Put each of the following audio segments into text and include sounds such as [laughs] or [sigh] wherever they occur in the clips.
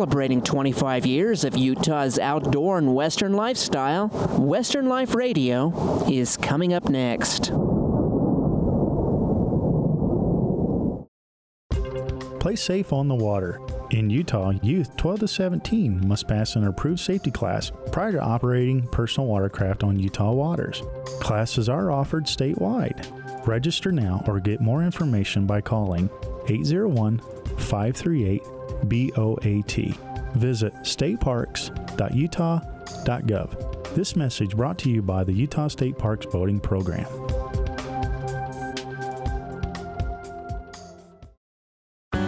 Celebrating 25 years of Utah's outdoor and Western lifestyle, Western Life Radio is coming up next. Play safe on the water. In Utah, youth 12 to 17 must pass an approved safety class prior to operating personal watercraft on Utah waters. Classes are offered statewide. Register now or get more information by calling 801 538 BOAT. Visit stateparks.utah.gov. This message brought to you by the Utah State Parks Boating Program.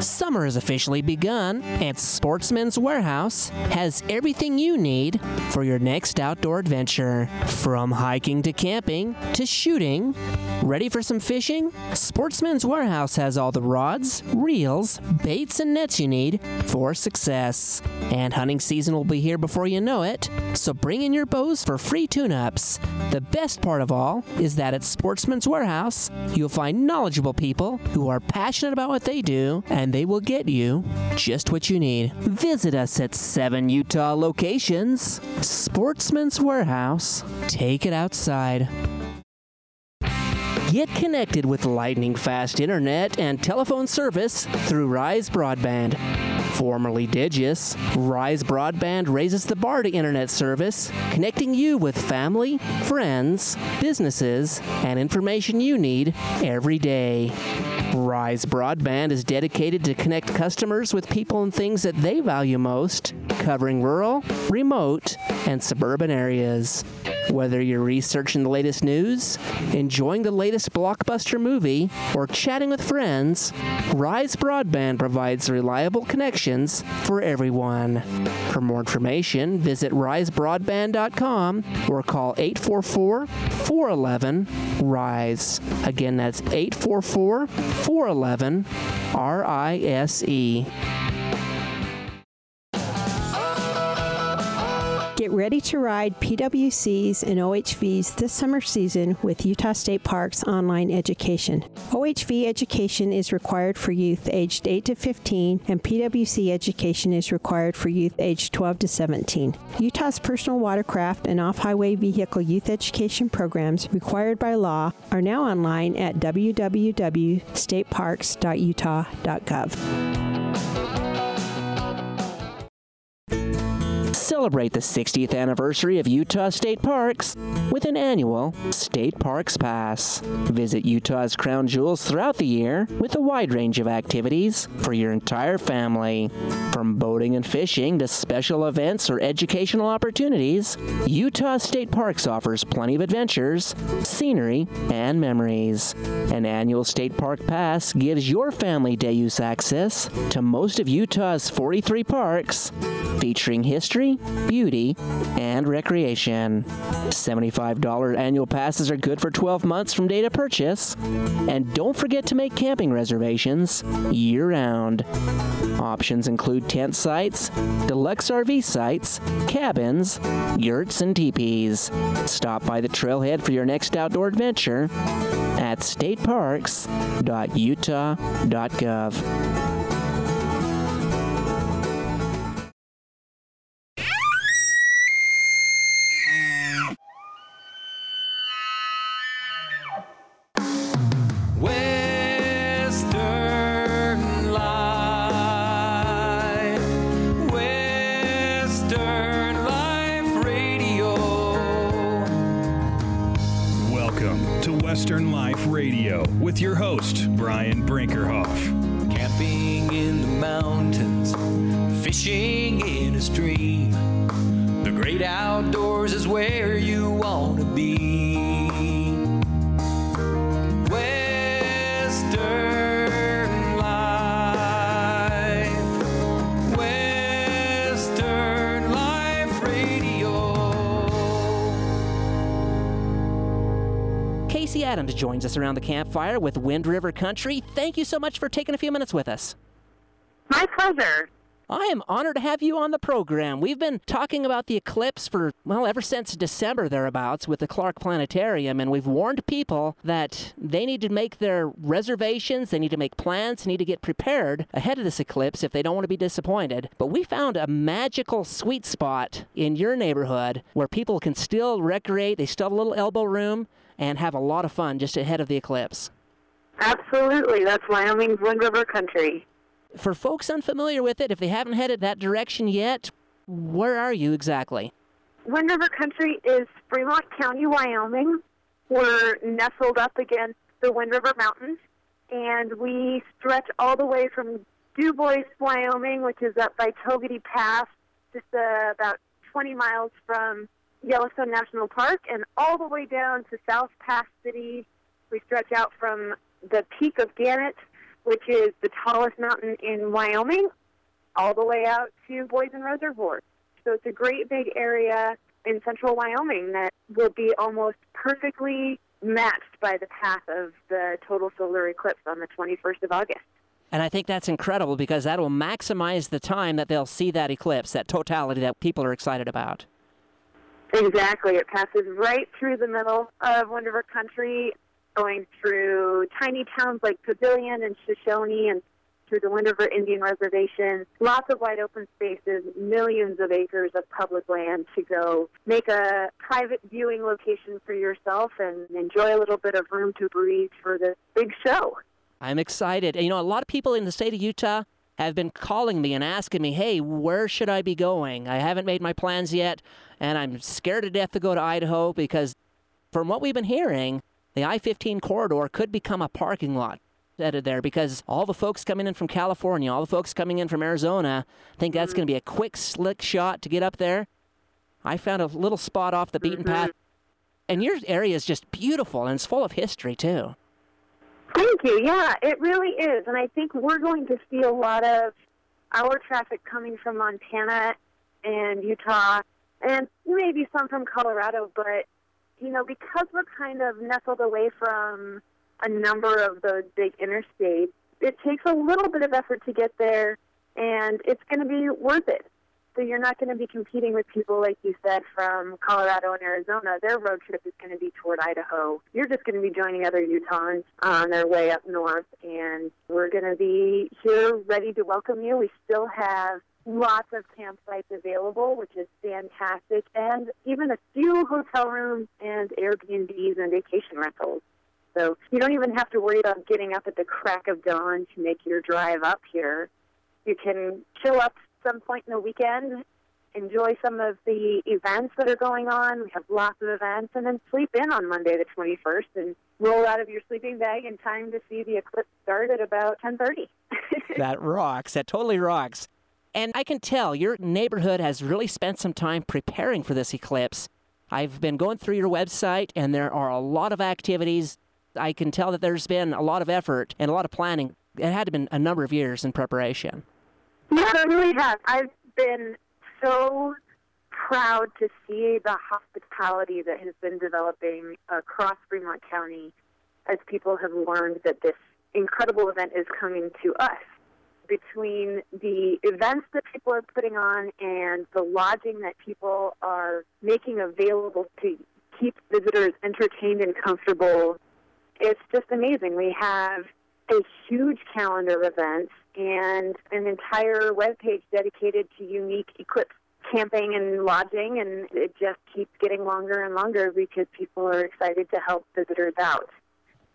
Summer has officially begun, and Sportsman's Warehouse has everything you need for your next outdoor adventure. From hiking to camping to shooting. Ready for some fishing? Sportsman's Warehouse has all the rods, reels, baits, and nets you need for success. And hunting season will be here before you know it, so bring in your bows for free tune ups. The best part of all is that at Sportsman's Warehouse, you'll find knowledgeable people who are passionate about what they do and they will get you just what you need. Visit us at seven Utah locations. Sportsman's Warehouse. Take it outside. Get connected with lightning fast internet and telephone service through Rise Broadband. Formerly Digis, Rise Broadband raises the bar to internet service, connecting you with family, friends, businesses, and information you need every day. Rise Broadband is dedicated to connect customers with people and things that they value most, covering rural, remote, and suburban areas. Whether you're researching the latest news, enjoying the latest blockbuster movie, or chatting with friends, Rise Broadband provides reliable connections for everyone. For more information, visit risebroadband.com or call 844 411 RISE. Again, that's 844 411 R I S E. Get ready to ride PWCs and OHVs this summer season with Utah State Parks online education. OHV education is required for youth aged 8 to 15, and PWC education is required for youth aged 12 to 17. Utah's personal watercraft and off highway vehicle youth education programs required by law are now online at www.stateparks.utah.gov. Celebrate the 60th anniversary of Utah State Parks with an annual State Parks Pass. Visit Utah's crown jewels throughout the year with a wide range of activities for your entire family. From boating and fishing to special events or educational opportunities, Utah State Parks offers plenty of adventures, scenery, and memories. An annual State Park Pass gives your family day use access to most of Utah's 43 parks, featuring history, beauty, and recreation. $75 annual passes are good for 12 months from date of purchase. And don't forget to make camping reservations year round. Options include tent sites, deluxe RV sites, cabins, yurts, and teepees. Stop by the trailhead for your next outdoor adventure at stateparks.utah.gov. Us around the campfire with Wind River Country. Thank you so much for taking a few minutes with us. My pleasure. I am honored to have you on the program. We've been talking about the eclipse for, well, ever since December thereabouts with the Clark Planetarium, and we've warned people that they need to make their reservations, they need to make plans, they need to get prepared ahead of this eclipse if they don't want to be disappointed. But we found a magical sweet spot in your neighborhood where people can still recreate, they still have a little elbow room, and have a lot of fun just ahead of the eclipse. Absolutely. That's Wyoming's Wind River Country. For folks unfamiliar with it, if they haven't headed that direction yet, where are you exactly? Wind River Country is Fremont County, Wyoming. We're nestled up against the Wind River Mountains, and we stretch all the way from Dubois, Wyoming, which is up by Togwotee Pass, just uh, about 20 miles from Yellowstone National Park, and all the way down to South Pass City. We stretch out from the peak of Gannett which is the tallest mountain in Wyoming, all the way out to Boysen Reservoir. So it's a great big area in central Wyoming that will be almost perfectly matched by the path of the total solar eclipse on the 21st of August. And I think that's incredible because that will maximize the time that they'll see that eclipse, that totality that people are excited about. Exactly. It passes right through the middle of Wind River Country going through tiny towns like Pavilion and Shoshone and through the Wind River Indian Reservation. Lots of wide open spaces, millions of acres of public land to go make a private viewing location for yourself and enjoy a little bit of room to breathe for this big show. I'm excited. And, You know, a lot of people in the state of Utah have been calling me and asking me, hey, where should I be going? I haven't made my plans yet, and I'm scared to death to go to Idaho because, from what we've been hearing, the I 15 corridor could become a parking lot headed there because all the folks coming in from California, all the folks coming in from Arizona, think that's going to be a quick, slick shot to get up there. I found a little spot off the beaten mm-hmm. path. And your area is just beautiful and it's full of history, too. Thank you. Yeah, it really is. And I think we're going to see a lot of our traffic coming from Montana and Utah and maybe some from Colorado, but you know, because we're kind of nestled away from a number of those big interstates, it takes a little bit of effort to get there, and it's going to be worth it. So you're not going to be competing with people, like you said, from Colorado and Arizona. Their road trip is going to be toward Idaho. You're just going to be joining other Utahns on their way up north, and we're going to be here ready to welcome you. We still have lots of campsites available, which is fantastic, and even a few hotel rooms and Airbnbs and vacation rentals. So you don't even have to worry about getting up at the crack of dawn to make your drive up here. You can chill up some point in the weekend, enjoy some of the events that are going on. We have lots of events, and then sleep in on Monday the 21st and roll out of your sleeping bag in time to see the eclipse start at about 10:30. [laughs] that rocks. That totally rocks. And I can tell your neighborhood has really spent some time preparing for this eclipse. I've been going through your website, and there are a lot of activities. I can tell that there's been a lot of effort and a lot of planning. It had to been a number of years in preparation. [laughs] Yeah, it really has. I've been so proud to see the hospitality that has been developing across Fremont County as people have learned that this incredible event is coming to us between the events that people are putting on and the lodging that people are making available to keep visitors entertained and comfortable. It's just amazing. We have a huge calendar of events and an entire web page dedicated to unique eclipse camping and lodging, and it just keeps getting longer and longer because people are excited to help visitors out.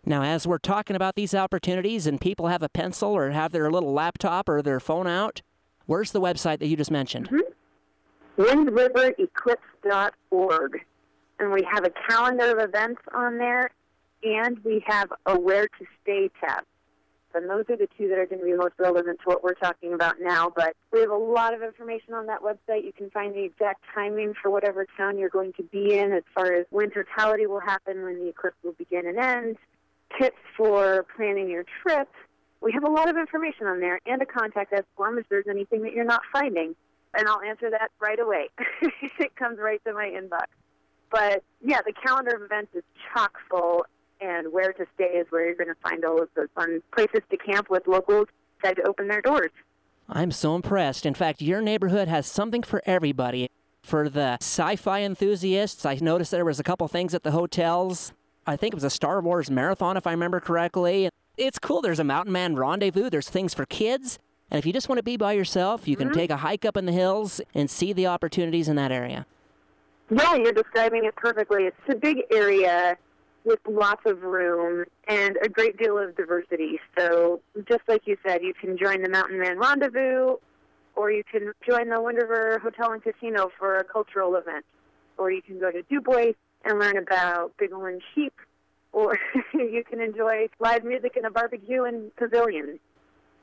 Now, as we're talking about these opportunities and people have a pencil or have their little laptop or their phone out, where's the website that you just mentioned? Mm-hmm. WindRiverEclipse.org. And we have a calendar of events on there, and we have a Where to Stay tab. And those are the two that are going to be most relevant to what we're talking about now. But we have a lot of information on that website. You can find the exact timing for whatever town you're going to be in as far as when totality will happen, when the eclipse will begin and end, tips for planning your trip. We have a lot of information on there and a contact us form if there's anything that you're not finding. And I'll answer that right away. [laughs] it comes right to my inbox. But yeah, the calendar of events is chock full, and where to stay is where you're going to find all of those fun places to camp with locals that open their doors. I'm so impressed. In fact, your neighborhood has something for everybody. For the sci fi enthusiasts, I noticed there was a couple things at the hotels. I think it was a Star Wars marathon, if I remember correctly. It's cool. There's a Mountain Man rendezvous, there's things for kids. And if you just want to be by yourself, you can mm-hmm. take a hike up in the hills and see the opportunities in that area. Yeah, you're describing it perfectly. It's a big area with lots of room and a great deal of diversity. So, just like you said, you can join the Mountain Man Rendezvous, or you can join the Wind River Hotel and Casino for a cultural event, or you can go to Dubois and learn about big Bighorn sheep, or [laughs] you can enjoy live music and a barbecue and Pavilion.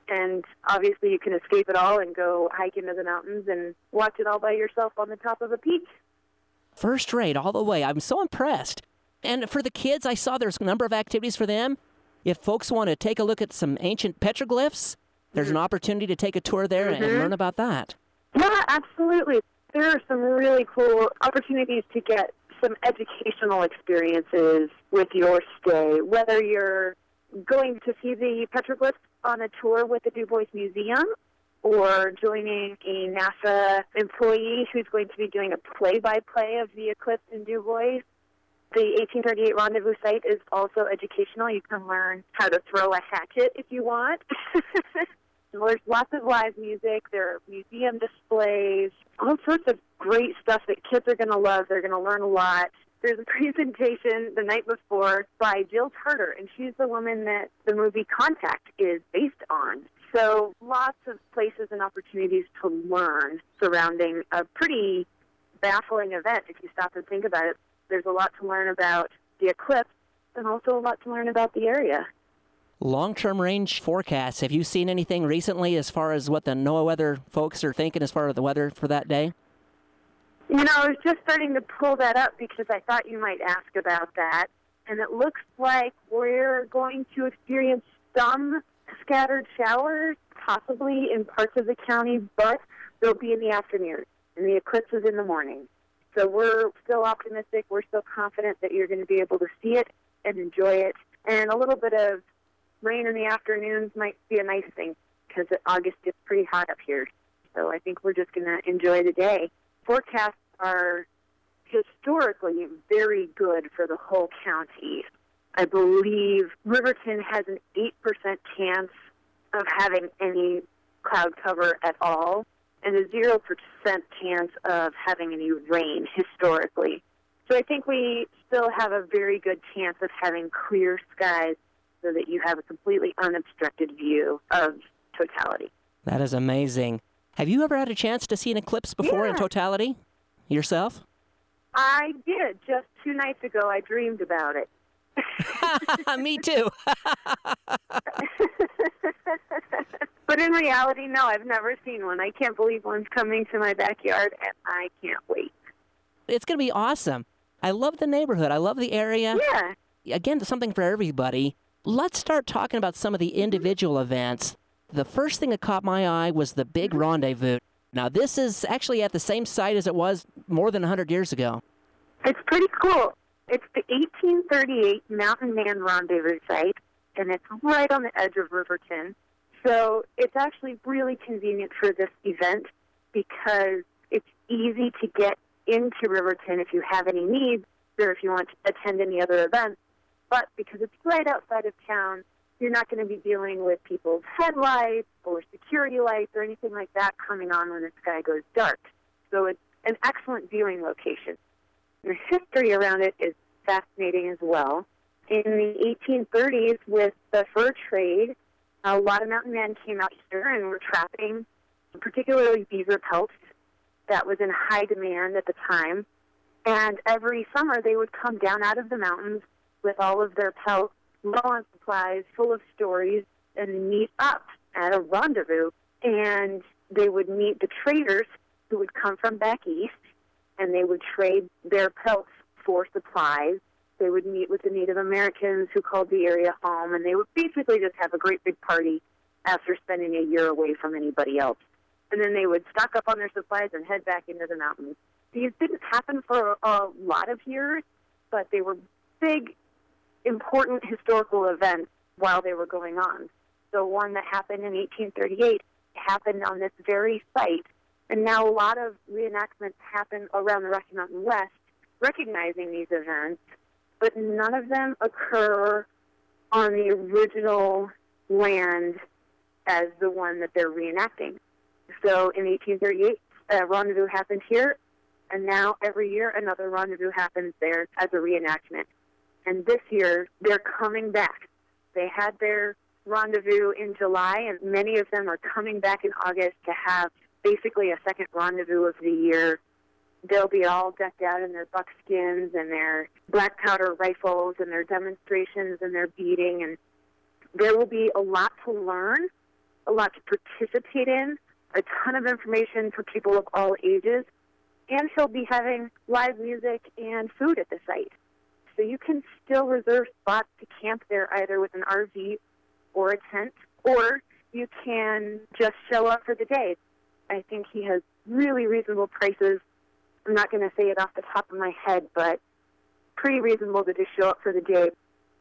And obviously, you can escape it all and go hike into the mountains and watch it all by yourself on the top of a peak. First rate, all the way. I'm so impressed. And for the kids, I saw there's a number of activities for them. If folks want to take a look at some ancient petroglyphs, there's an mm-hmm. opportunity to take a tour there and mm-hmm. learn about that. Yeah, absolutely. There are some really cool opportunities to get some educational experiences with your stay, whether you're going to see the petroglyphs on a tour with the Dubois Museum or joining a NASA employee who's going to be doing a play-by-play of the eclipse in Dubois. The 1838 rendezvous site is also educational. You can learn how to throw a hatchet if you want. [laughs] There's lots of live music. There are museum displays, all sorts of great stuff that kids are going to love. They're going to learn a lot. There's a [laughs] presentation the night before by Jill Tarter, and she's the woman that the movie Contact is based on. So lots of places and opportunities to learn surrounding a pretty baffling event if you stop and think about it. There's a lot to learn about the eclipse and also a lot to learn about the area. Long term range forecasts. Have you seen anything recently as far as what the NOAA weather folks are thinking as far as the weather for that day? You know, I was just starting to pull that up because I thought you might ask about that. And it looks like we're going to experience some scattered showers, possibly in parts of the county, but they'll be in the afternoon. And the eclipse is in the morning. So we're still optimistic. We're still confident that you're going to be able to see it and enjoy it. And a little bit of rain in the afternoons might be a nice thing because August gets pretty hot up here. So I think we're just going to enjoy the day. Forecasts are historically very good for the whole county. I believe Riverton has an 8% chance of having any cloud cover at all and a 0% chance of having any rain historically. So I think we still have a very good chance of having clear skies so that you have a completely unobstructed view of totality. That is amazing. Have you ever had a chance to see an eclipse before in totality yourself? I did just two nights ago. I dreamed about it. [laughs] Me too. [laughs] [laughs] But in reality, no, I've never seen one. I can't believe one's coming to my backyard, and I can't wait. it's going to be awesome. I love the neighborhood. I love the area. Yeah. Again, something for everybody. Let's start talking about some of the individual events. The first thing that caught my eye was the big mm-hmm. rendezvous. Now, this is actually at the same site as it was more than 100 years ago. It's pretty cool. It's the 1838 Mountain Man Rendezvous site, and it's right on the edge of Riverton. So it's actually really convenient for this event because it's easy to get into Riverton if you have any needs or if you want to attend any other events. But because it's right outside of town, you're not going to be dealing with people's headlights or security lights or anything like that coming on when the sky goes dark. So it's an excellent viewing location. The history around it is fascinating as well. In the 1830s, with the fur trade, a lot of mountain men came out here and were trapping, particularly beaver pelts. That was in high demand at the time. And every summer, they would come down out of the mountains with all of their pelts, low on supplies, full of stories, and meet up at a rendezvous. And they would meet the traders who would come from back east, and they would trade their pelts for supplies. They would meet with the Native Americans who called the area home, and they would basically just have a great big party after spending a year away from anybody else. And then they would stock up on their supplies and head back into the mountains. These didn't happen for a lot of years, but they were big, important historical events while they were going on. So one that happened in 1838 happened on this very site. And now a lot of reenactments happen around the Rocky Mountain West, recognizing these events, but none of them occur on the original land as the one that they're reenacting. So in 1838, a rendezvous happened here, and now every year another rendezvous happens there as a reenactment. And this year they're coming back. They had their rendezvous in July, and many of them are coming back in August to have basically a second rendezvous of the year. They'll be all decked out in their buckskins and their black powder rifles and their demonstrations and their beating. And there will be a lot to learn, a lot to participate in, a ton of information for people of all ages. And he'll be having live music and food at the site. So you can still reserve spots to camp there either with an RV or a tent, or you can just show up for the day. I think he has really reasonable prices. I'm not going to say it off the top of my head, but pretty reasonable to just show up for the day,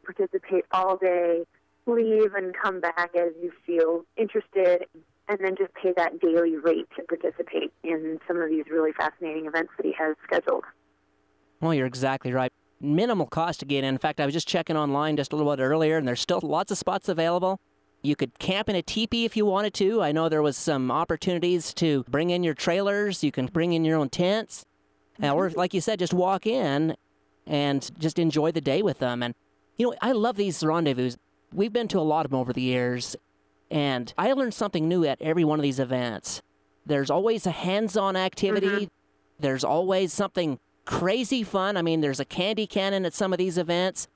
participate all day, leave and come back as you feel interested, and then just pay that daily rate to participate in some of these really fascinating events that he has scheduled. Well, you're exactly right. Minimal cost to get in. In fact, I was just checking online just a little bit earlier, and there's still lots of spots available. You could camp in a teepee if you wanted to. I know there was some opportunities to bring in your trailers. You can bring in your own tents. Or, like you said, just walk in and just enjoy the day with them. And, you know, I love these rendezvous. We've been to a lot of them over the years, and I learned something new at every one of these events. There's always a hands on activity, Mhm. there's always something crazy fun. I mean, there's a candy cannon at some of these events.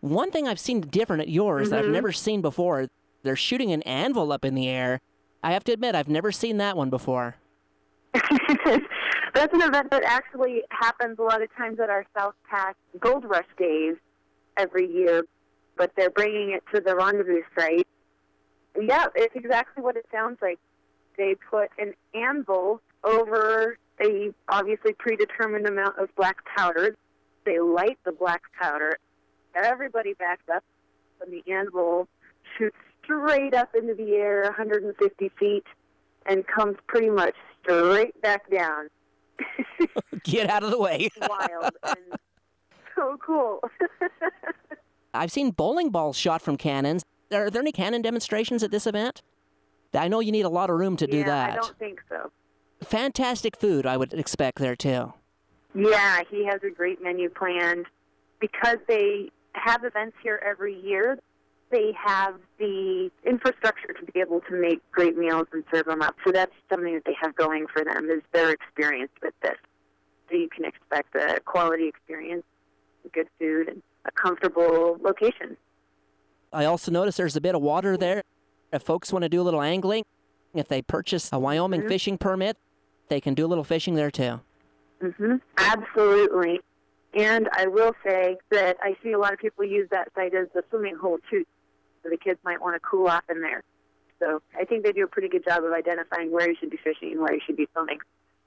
One thing I've seen different at yours that I've Mhm. never seen before, they're shooting an anvil up in the air. I have to admit, I've never seen that one before. [laughs] That's an event that actually happens a lot of times at our South Pass Gold Rush Days every year, but they're bringing it to the rendezvous site. Yeah, it's exactly what it sounds like. They put an anvil over a obviously predetermined amount of black powder. They light the black powder. Everybody backs up, and the anvil shoots straight up into the air, 150 feet, and comes pretty much straight back down. [laughs] Get out of the way. Wild and so cool. [laughs] I've seen bowling balls shot from cannons. Are there any cannon demonstrations at this event? I know you need a lot of room to do yeah, that. I don't think so. Fantastic food, I would expect there too. Yeah, he has a great menu planned. Because they have events here every year, they have the infrastructure to be able to make great meals and serve them up. So that's something that they have going for them is their experience with this. So you can expect a quality experience, good food, and a comfortable location. I also noticed there's a bit of water there. If folks want to do a little angling, if they purchase a Wyoming Mhm. fishing permit, they can do a little fishing there too. hmm Absolutely. And I will say that I see a lot of people use that site as a swimming hole too. So the kids might want to cool off in there. So I think they do a pretty good job of identifying where you should be fishing and where you should be swimming.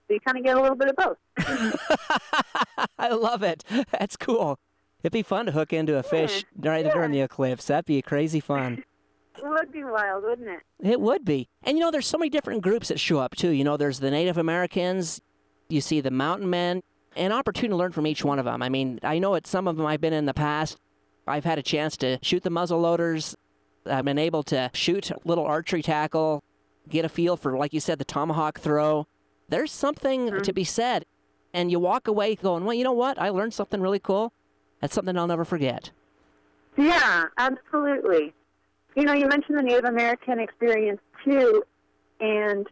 So you kind of get a little bit of both. [laughs] [laughs] I love it. That's cool. It'd be fun to hook into a fish right yeah. during the eclipse. That'd be crazy fun. [laughs] It would be wild, wouldn't it? It would be. And you know, there's so many different groups that show up too. You know, there's the Native Americans, you see the mountain men, an opportunity to learn from each one of them. I mean, I know at some of them I've been in the past. I've had a chance to shoot the muzzle loaders. I've been able to shoot a little archery tackle, get a feel for, like you said, the tomahawk throw. There's something to be said. And you walk away going, well, you know what? I learned something really cool. That's something I'll never forget. Yeah, absolutely. You know, you mentioned the Native American experience too, and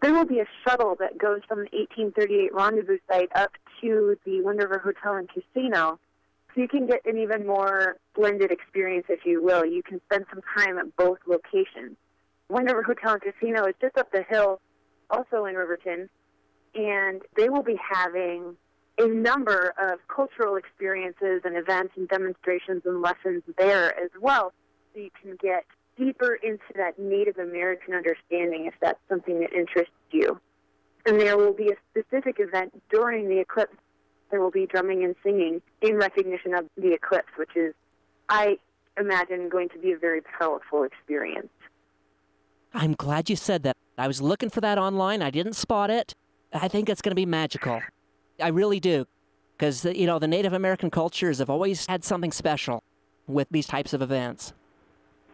there will be a shuttle that goes from the 1838 rendezvous site up to the Wind River Hotel and Casino. So you can get an even more blended experience, if you will. You can spend some time at both locations. Wind River Hotel and Casino is just up the hill, also in Riverton, and they will be having a number of cultural experiences and events and demonstrations and lessons there as well, so you can get deeper into that Native American understanding if that's something that interests you. And there will be a specific event during the eclipse. There will be drumming and singing in recognition of the eclipse, which is, I imagine, going to be a very powerful experience. I'm glad you said that. I was looking for that online. I didn't spot it. I think it's going to be magical. I really do. Because, you know, the Native American cultures have always had something special with these types of events.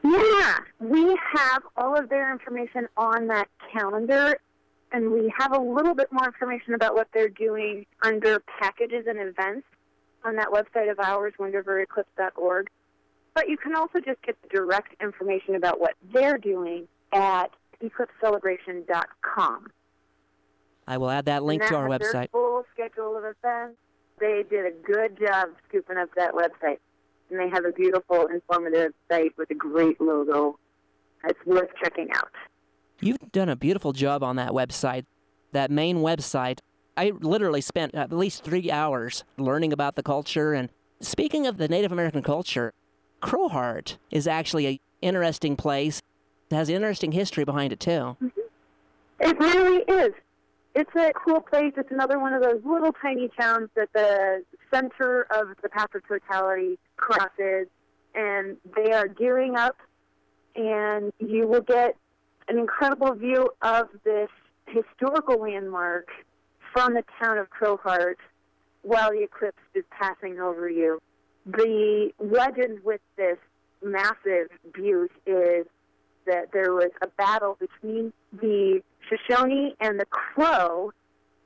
Yeah, we have all of their information on that calendar, and we have a little bit more information about what they're doing under packages and events on that website of ours, windrivereclipse.org. But you can also just get the direct information about what they're doing at eclipsecelebration.com. I will add that link to our website. full schedule of events. They did a good job scooping up that website. And they have a beautiful, informative site with a great logo. It's worth checking out. You've done a beautiful job on that website. That main website. I literally spent at least three hours learning about the culture. And speaking of the Native American culture, Crowheart is actually an interesting place. It has interesting history behind it, too. Mm-hmm. It really is. It's a cool place. It's another one of those little tiny towns that the center of the path of totality crosses, and they are gearing up, and you will get an incredible view of this historical landmark from the town of Crowheart while the eclipse is passing over you. The legend with this massive butte is that there was a battle between the Shoshone and the Crow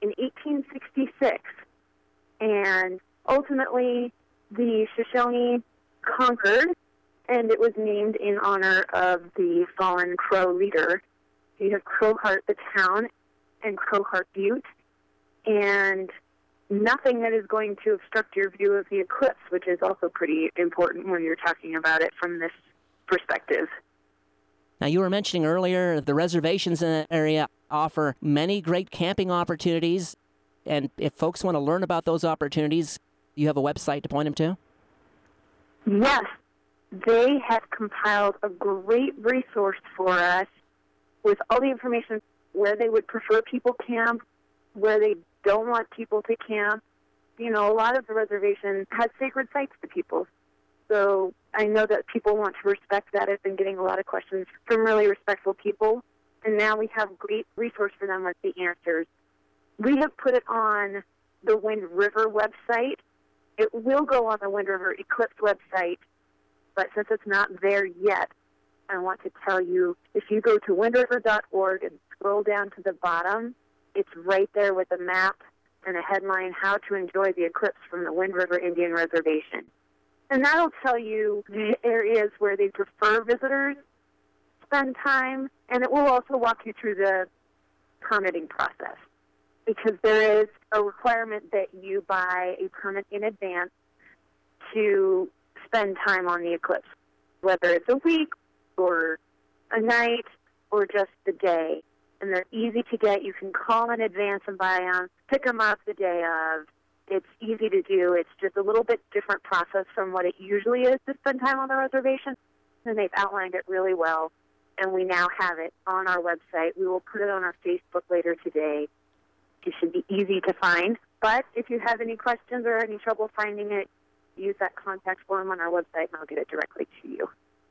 in 1866. And ultimately, the Shoshone conquered, and it was named in honor of the fallen Crow leader. You have Crowheart, the town, and Crowheart Butte, and nothing that is going to obstruct your view of the eclipse, which is also pretty important when you're talking about it from this perspective. Now, you were mentioning earlier the reservations in that area offer many great camping opportunities. And if folks want to learn about those opportunities, you have a website to point them to? Yes, they have compiled a great resource for us with all the information where they would prefer people camp, where they don't want people to camp. You know, a lot of the reservation has sacred sites to people. So I know that people want to respect that. I've been getting a lot of questions from really respectful people. And now we have great resource for them with the answers. We have put it on the Wind River website. It will go on the Wind River Eclipse website, but since it's not there yet, I want to tell you if you go to windriver.org and scroll down to the bottom, it's right there with a map and a headline How to Enjoy the Eclipse from the Wind River Indian Reservation. And that'll tell you the areas where they prefer visitors spend time, and it will also walk you through the permitting process because there is a requirement that you buy a permit in advance to spend time on the eclipse, whether it's a week or a night or just the day. And they're easy to get. You can call in advance and buy them, pick them up the day of. It's easy to do. It's just a little bit different process from what it usually is to spend time on the reservation. And they've outlined it really well. And we now have it on our website. We will put it on our Facebook later today. It should be easy to find. But if you have any questions or any trouble finding it, use that contact form on our website and I'll get it directly to you.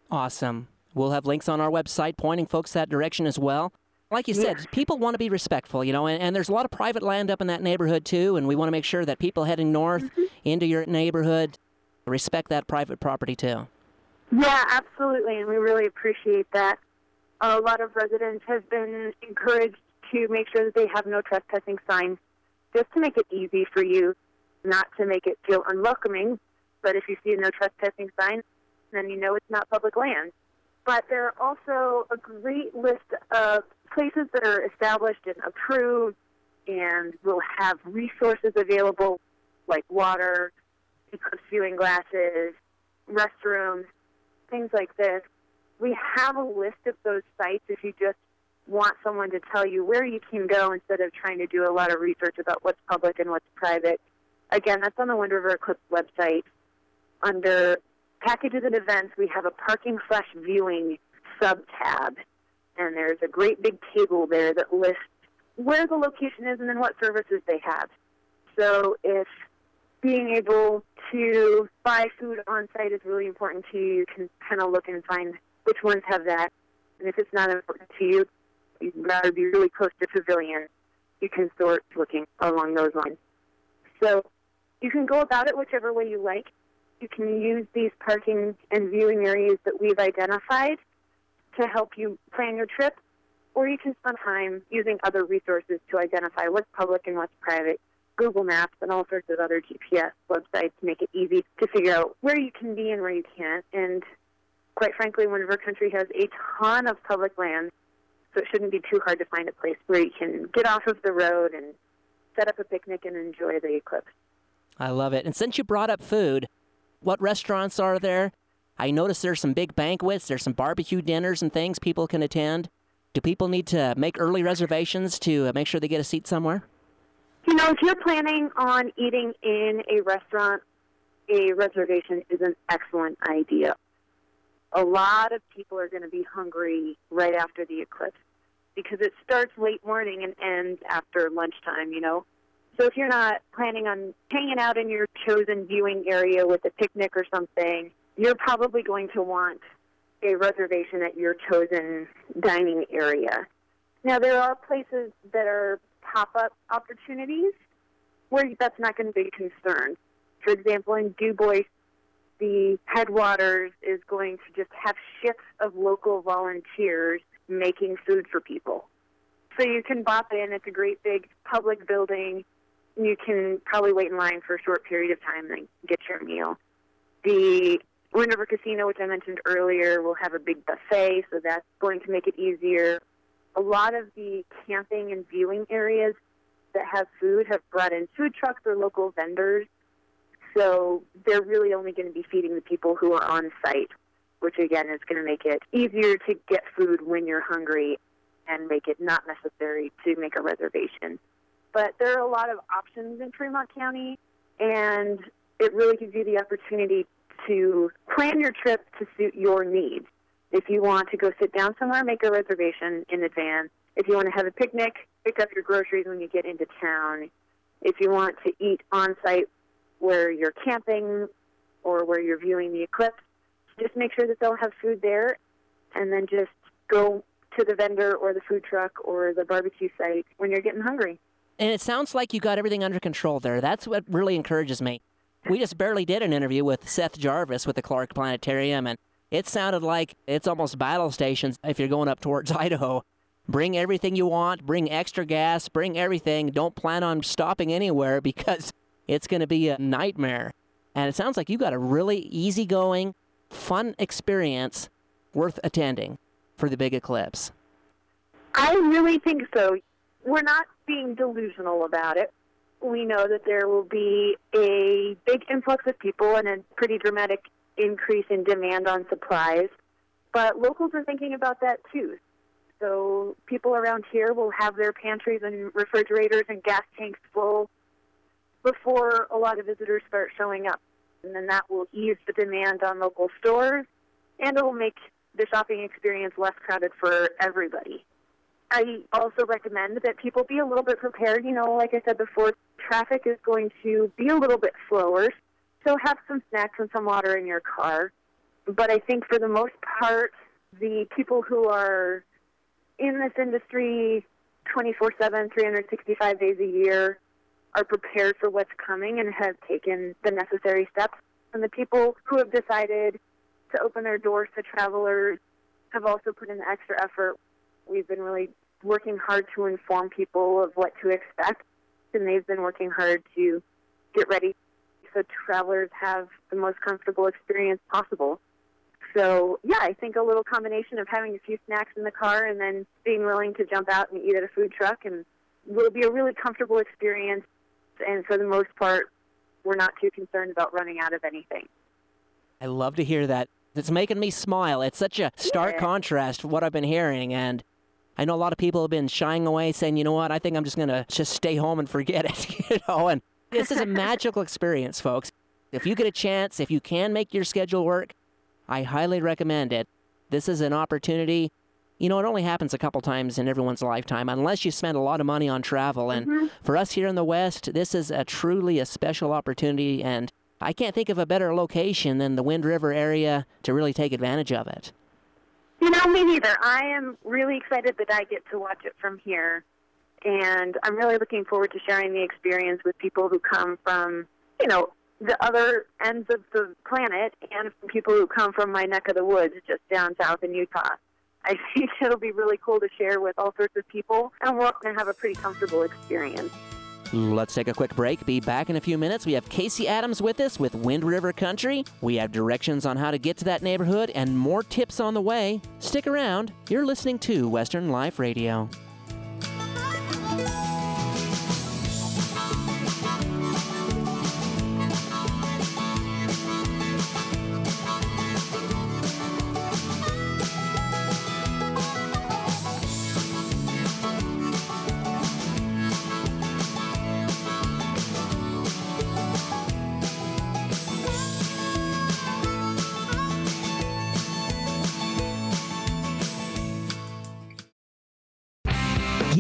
Awesome. We'll have links on our website pointing folks that direction as well. Like you said, people want to be respectful, you know, and, and, there's a lot of private land up in that neighborhood too, and we want to make sure that people heading north mm-hmm. into your neighborhood respect that private property too. Yeah, absolutely, and we really appreciate that. A lot of residents have been encouraged to make sure that they have no trespassing signs, just to make it easy for you, not to make it feel unwelcoming. But if you see a no trespassing sign, then you know it's not public land. But there are also a great list of places that are established and approved and will have resources available like water, eclipse viewing glasses, restrooms, things like this. We have a list of those sites if you just want someone to tell you where you can go instead of trying to do a lot of research about what's public and what's private. Again, that's on the Wind River Eclipse website. Under packages and events, we have a parking slash viewing sub tab and there's a great big table there that lists where the location is and then what services they have. So if being able to buy food on site is really important to you, you can kind of look and find which ones have that. And if it's not important to you, you'd rather be really close to Pavilion, you can start looking along those lines. So you can go about it whichever way you like. You can use these parking and viewing areas that we've identified to help you plan your trip, or you can spend time using other resources to identify what's public and what's private. Google Maps and all sorts of other GPS websites make it easy to figure out where you can be and where you can't. And quite frankly, Wind River Country has a ton of public land, so it shouldn't be too hard to find a place where you can get off of the road and set up a picnic and enjoy the eclipse. I love it. And since you brought up food, what restaurants are there? I noticed there's some big banquets, there's some barbecue dinners and things people can attend. Do people need to make early reservations to uh, make sure they get a seat somewhere? You know, if you're planning on eating in a restaurant, a reservation is an excellent idea. A lot of people are going to be hungry right after the eclipse because it starts late morning and ends after lunchtime, you know. So if you're not planning on hanging out in your chosen viewing area with a picnic or something, you're probably going to want a reservation at your chosen dining area. Now, there are places that are pop up opportunities where that's not going to be a concern. For example, in Dubois, the headwaters is going to just have shifts of local volunteers making food for people. So you can bop in. It's a great big public building. You can probably wait in line for a short period of time and get your meal. The Wind River Casino, which I mentioned earlier, will have a big buffet, so that's going to make it easier. A lot of the camping and viewing areas that have food have brought in food trucks or local vendors. So they're really only going to be feeding the people who are on site, which again is going to make it easier to get food when you're hungry and make it not necessary to make a reservation. But there are a lot of options in Fremont County, and it really gives you the opportunity to plan your trip to suit your needs. If you want to go sit down somewhere, make a reservation in advance. If you want to have a picnic, pick up your groceries when you get into town. If you want to eat on site where you're camping or where you're viewing the eclipse, just make sure that they'll have food there and then just go to the vendor or the food truck or the barbecue site when you're getting hungry. And it sounds like you got everything under control there. That's what really encourages me. We just barely did an interview with Seth Jarvis with the Clark Planetarium, and it sounded like it's almost battle stations if you're going up towards [laughs] Idaho. Bring everything you want, bring extra gas, bring everything. Don't plan on stopping anywhere [laughs] because it's going to be a nightmare. And it sounds like you got a really easygoing, fun experience worth attending for the big eclipse. I really think so. We're not being delusional about it. We know that there will be a big influx of people and a pretty dramatic increase in demand on supplies. But locals are thinking about that too. So people around here will have their pantries and refrigerators and gas tanks full before a lot of visitors start showing up. And then that will ease the demand on local stores and it will make the shopping experience less crowded for everybody. I also recommend that people be a little bit prepared. You know, like I said before, traffic is going to be a little bit slower, so have some snacks and some water in your car. But I think for the most part, the people who are in this industry 24 7, 365 days a year are prepared for what's coming and have taken the necessary steps. And the people who have decided to open their doors to travelers have also put in the extra effort. We've been really working hard to inform people of what to expect, and they've been working hard to get ready so travelers have the most comfortable experience possible. So, yeah, I think a little combination of having a few snacks in the car and then being willing to jump out and eat at a food truck and will be a really comfortable experience. And for the most part, we're not too concerned about running out of anything. I love to hear that. It's making me smile. It's such a stark Yeah. contrast to what I've been hearing. And I know a lot of people have been shying away, saying, you know what, I think I'm just going to just stay home and forget it, [laughs] you know? And this is a magical experience, folks. If you get a chance, if you can make your schedule work, I highly recommend it. This is an opportunity. You know, it only happens a couple times in everyone's lifetime, unless you spend a lot of money on travel. And mm-hmm. for us here in the West, this is a truly a special opportunity. And I can't think of a better location than the Wind River area to really take advantage of it. You know, me neither. I am really excited that I get to watch it from here. And I'm really looking forward to sharing the experience with people who come from, you know, the other ends of the planet and from people who come from my neck of the woods just down south in Utah. I [laughs] think it'll be really cool to share with all sorts of people, and we're going to have a pretty comfortable experience. Let's take a quick break. Be back in a few minutes. We have Casey Adams with us with Wind River Country. We have directions on how to get to that neighborhood and more tips on the way. Stick around. You're listening to Western Life Radio.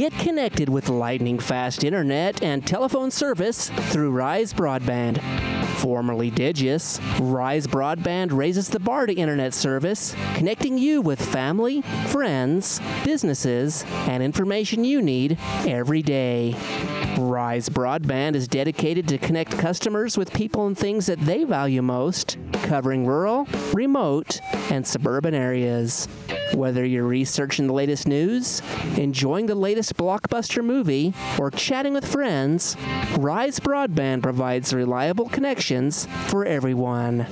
Get connected with lightning fast internet and telephone service through Rise Broadband. Formerly Digis, Rise Broadband raises the bar to internet service, connecting you with family, friends, businesses, and information you need every day. Rise Broadband is dedicated to connect customers with people and things that they value most, covering rural, remote, and suburban areas. Whether you're researching the latest news, enjoying the latest blockbuster movie, or chatting with friends, Rise Broadband provides reliable for everyone.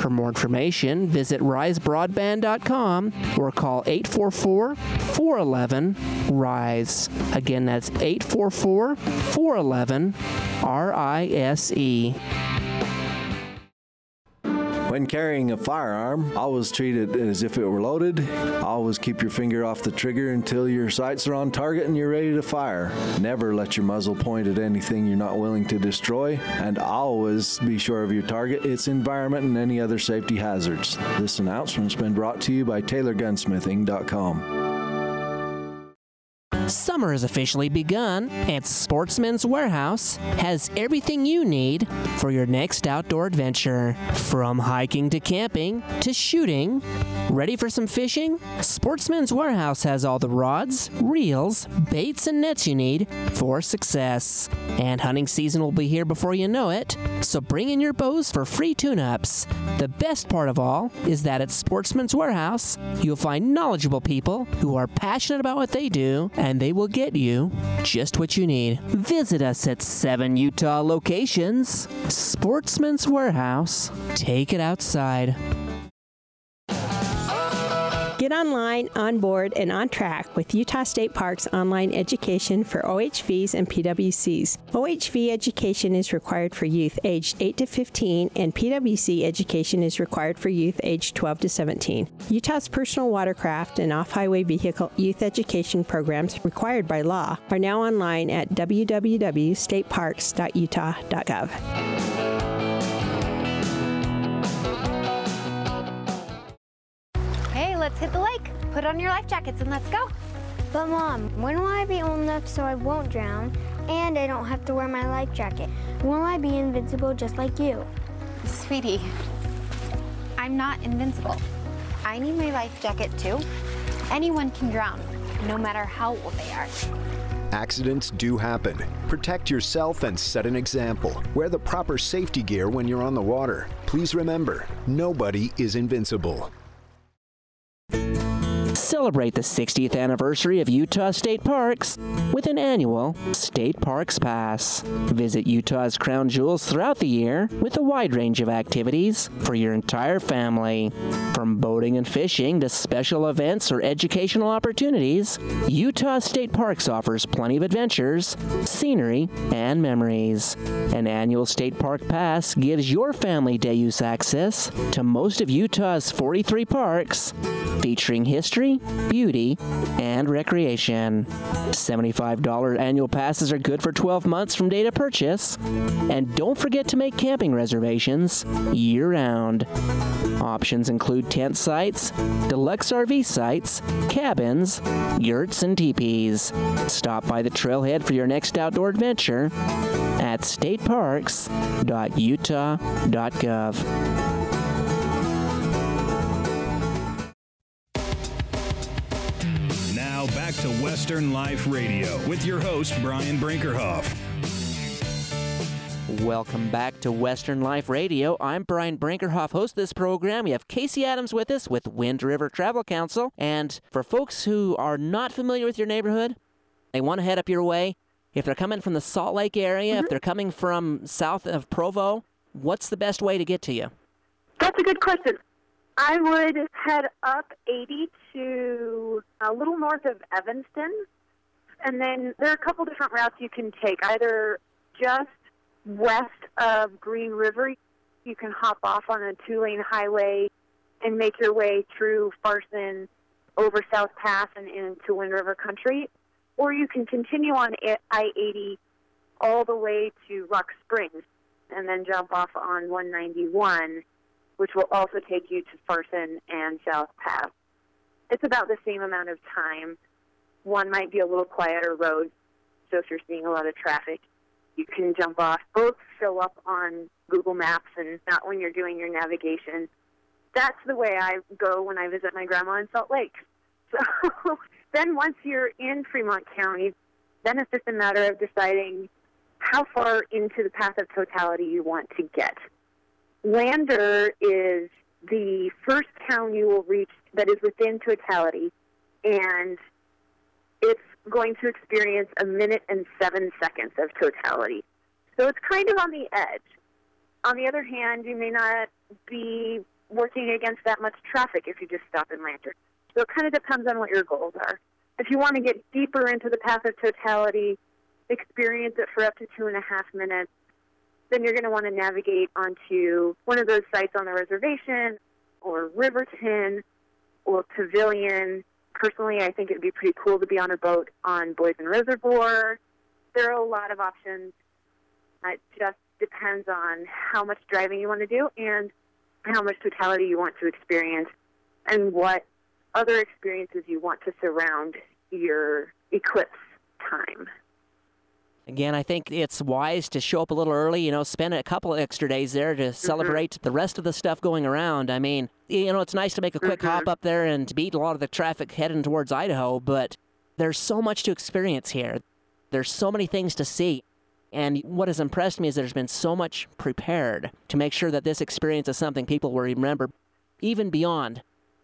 For more information, visit risebroadband.com or call 844 411 RISE. Again, that's 844 411 R I S E. When carrying a firearm, always treat it as if it were loaded. Always keep your finger off the trigger until your sights are on target and you're ready to fire. Never let your muzzle point at anything you're not willing to destroy. And always be sure of your target, its environment, and any other safety hazards. This announcement's been brought to you by TaylorGunsmithing.com. Summer has officially begun, and Sportsman's Warehouse has everything you need for your next outdoor adventure. From hiking to camping to shooting. Ready for some fishing? Sportsman's Warehouse has all the rods, reels, baits, and nets you need for success. And hunting season will be here before you know it, so bring in your bows for free tune ups. The best part of all is that at Sportsman's Warehouse, you'll find knowledgeable people who are passionate about what they do and they will get you just what you need. Visit us at seven Utah locations. Sportsman's Warehouse. Take it outside. Get online, on board, and on track with Utah State Parks online education for OHVs and PWCs. OHV education is required for youth aged 8 to 15, and PWC education is required for youth aged 12 to 17. Utah's personal watercraft and off highway vehicle youth education programs required by law are now online at www.stateparks.utah.gov. let's hit the lake. Put on your life jackets and let's go. But mom, when will I be old enough so I won't drown and I don't have to wear my life jacket? Will I be invincible just like you? Sweetie, I'm not invincible. I need my life jacket too. Anyone can drown, no matter how old they are. Accidents do happen. Protect yourself and set an example. Wear the proper safety gear when you're on the water. Please remember, nobody is invincible. Celebrate the 60th anniversary of Utah State Parks with an annual State Parks Pass. Visit Utah's crown jewels throughout the year with a wide range of activities for your entire family. From boating and fishing to special events or educational opportunities, Utah State Parks offers plenty of adventures, scenery, and memories. An annual State Park Pass gives your family day use access to most of Utah's 43 parks, featuring history, beauty, and recreation. $75 annual passes are good for 12 months from date of purchase. And don't forget to make camping reservations year round. Options include tent sites, deluxe RV sites, cabins, yurts, and teepees. Stop by the trailhead for your next outdoor adventure at stateparks.utah.gov. to Western Life Radio with your host, Brian Brinkerhoff. Welcome back to Western Life Radio. I'm Brian Brinkerhoff, host of this program. We have Casey Adams with us with Wind River Travel Council. And for folks who are not familiar with your neighborhood, they want to head up your way. If they're coming from the Salt Lake area, mm-hmm. if they're coming from south of Provo, what's the best way to get to you? That's a good question. I would head up 80 to a little north of Evanston. And then there are a couple different routes you can take. Either just west of Green River, you can hop off on a two lane highway and make your way through Farson over South Pass and into Wind River Country. Or you can continue on I 80 all the way to Rock Springs and then jump off on 191, which will also take you to Farson and South Pass. It's about the same amount of time. One might be a little quieter road, so if you're seeing a lot of traffic, you can jump off. Both show up on Google Maps and not when you're doing your navigation. That's the way I go when I visit my grandma in Salt Lake. [laughs] So then once you're in Fremont County, then it's just a matter of deciding how far into the path of totality you want to get. Lander is the first town you will reach that is within totality, and it's going to experience a minute and seven seconds of totality. So it's kind of on the edge. On the other hand, you may not be working against that much traffic if you just stop in Lander. So it kind of depends on what your goals are. If you want to get deeper into the path of totality, experience it for up to two and a half minutes, then you're going to want to navigate onto one of those sites on the reservation or Riverton or Pavilion personally, I think it would be pretty cool to be on a boat on Boysen Reservoir. There are a lot of options. It just depends on how much driving you want to do and how much totality you want to experience and what other experiences you want to surround your eclipse time. Again, I think it's wise to show up a little early, you know, spend a couple extra days there to mm-hmm. celebrate mm-hmm. the rest of the stuff going around. I mean, you know, it's nice to make a quick mm-hmm. hop up there and beat a lot of the traffic heading towards Idaho, but there's so much to experience here. There's so many things to see. And what has impressed me is there's been so much prepared to make sure that this experience is something people will remember even beyond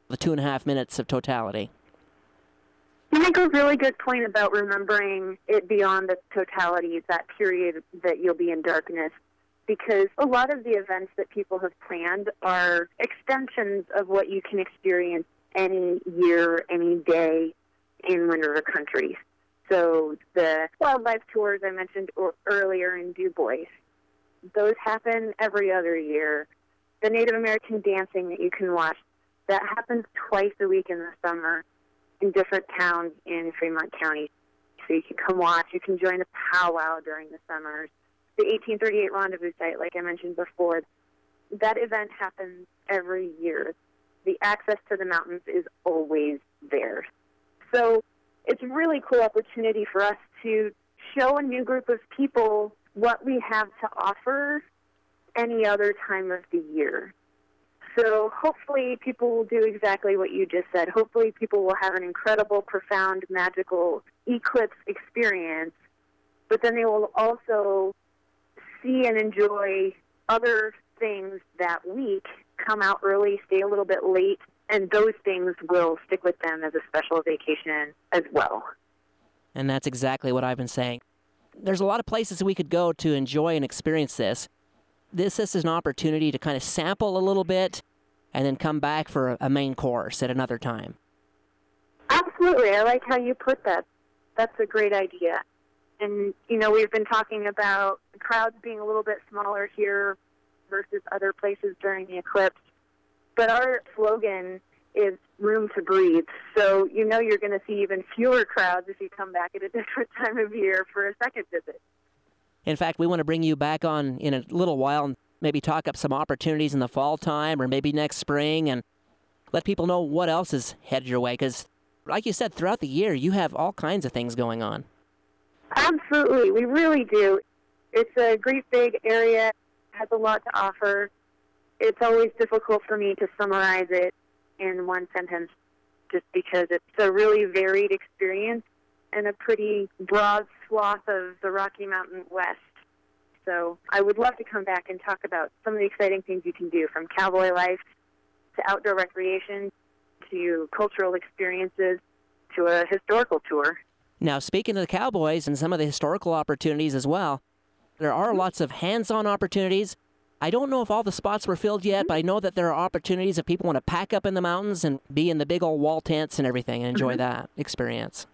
the two and a half minutes of totality. You make a really good point about remembering it beyond the totality, that period that you'll be in darkness, because a lot of the events that people have planned are extensions of what you can experience any year, any day in Wind River Country. So the wildlife tours I mentioned earlier in Dubois, those happen every other year. The Native American dancing that you can watch, that happens twice a week in the summer in different towns in Fremont County. So you can come watch. You can join the powwow during the summers. The 1838 rendezvous site, like I mentioned before, that event happens every year. The access to the mountains is always there. So it's a really cool opportunity for us to show a new group of people what we have to offer any other time of the year. So hopefully people will do exactly what you just said. Hopefully people will have an incredible, profound, magical eclipse experience, but then they will also see and enjoy other things that week, come out early, stay a little bit late, and those things will stick with them as a special vacation as well. And that's exactly what I've been saying. There's a lot of places we could go to enjoy and experience this this, this is an opportunity to kind of sample a little bit and then come back for a main course at another time. Absolutely. I like how you put that. That's a great idea. And, you know, we've been talking about crowds being a little bit smaller here versus other places during the eclipse. But our slogan is room to breathe. So you know you're going to see even fewer crowds if you come back at a [laughs] different time of year for a second visit. In fact, we want to bring you back on in a little while and maybe talk up some opportunities in the fall time or maybe next spring and let people know what else is headed your way. Because, like you said, throughout the year, you have all kinds of things going on. Absolutely. We really do. It's a great big area, has a lot to offer. It's always difficult for me to summarize it in one sentence just because it's a really varied experience and a pretty broad swath of the Rocky Mountain West. So I would love to come back and talk about some of the exciting things you can do from cowboy life to outdoor recreation to cultural experiences to a historical tour. Now, speaking of the Cowboys and some of the historical opportunities as well, there are lots of hands on opportunities. I don't know if all the spots were filled yet, but I know that there are opportunities if people want to pack up in the mountains and be in the big old wall tents and everything and enjoy Mhm. that experience.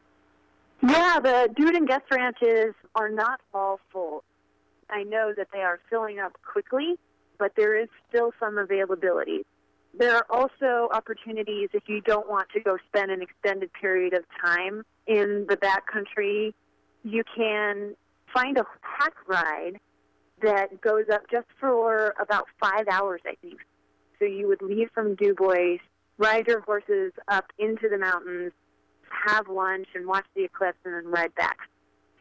Yeah, the dude and guest ranches are not all full. I know that they are filling up quickly, but there is still some availability. There are also opportunities if you don't want to go spend an extended period of time in the backcountry. You can find a pack ride that goes up just for about five hours, I think. So you would leave from Dubois, ride your horses up into the mountains, have lunch, and watch the eclipse, and then ride back.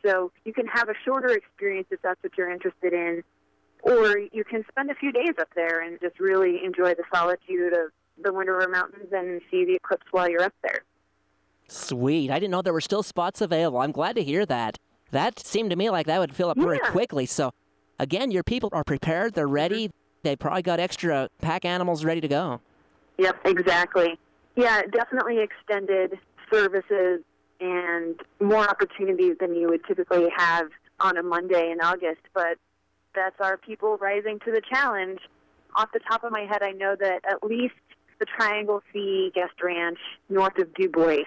So you can have a shorter experience if that's what you're interested in, or you can spend a few days up there and just really enjoy the solitude of the Wind River Mountains and see the eclipse while you're up there. Sweet. I didn't know there were still spots available. I'm glad to hear that. That seemed to me like that would fill up Yeah. quickly. So, again, your people are prepared, they're mm-hmm. ready, they probably got extra pack animals ready to go. Yep, exactly. Yeah, definitely extended services and more opportunities than you would typically have on a Monday in August, but that's our people rising to the challenge. Off the top of my head, I know that at least the Triangle C Guest Ranch north of Dubois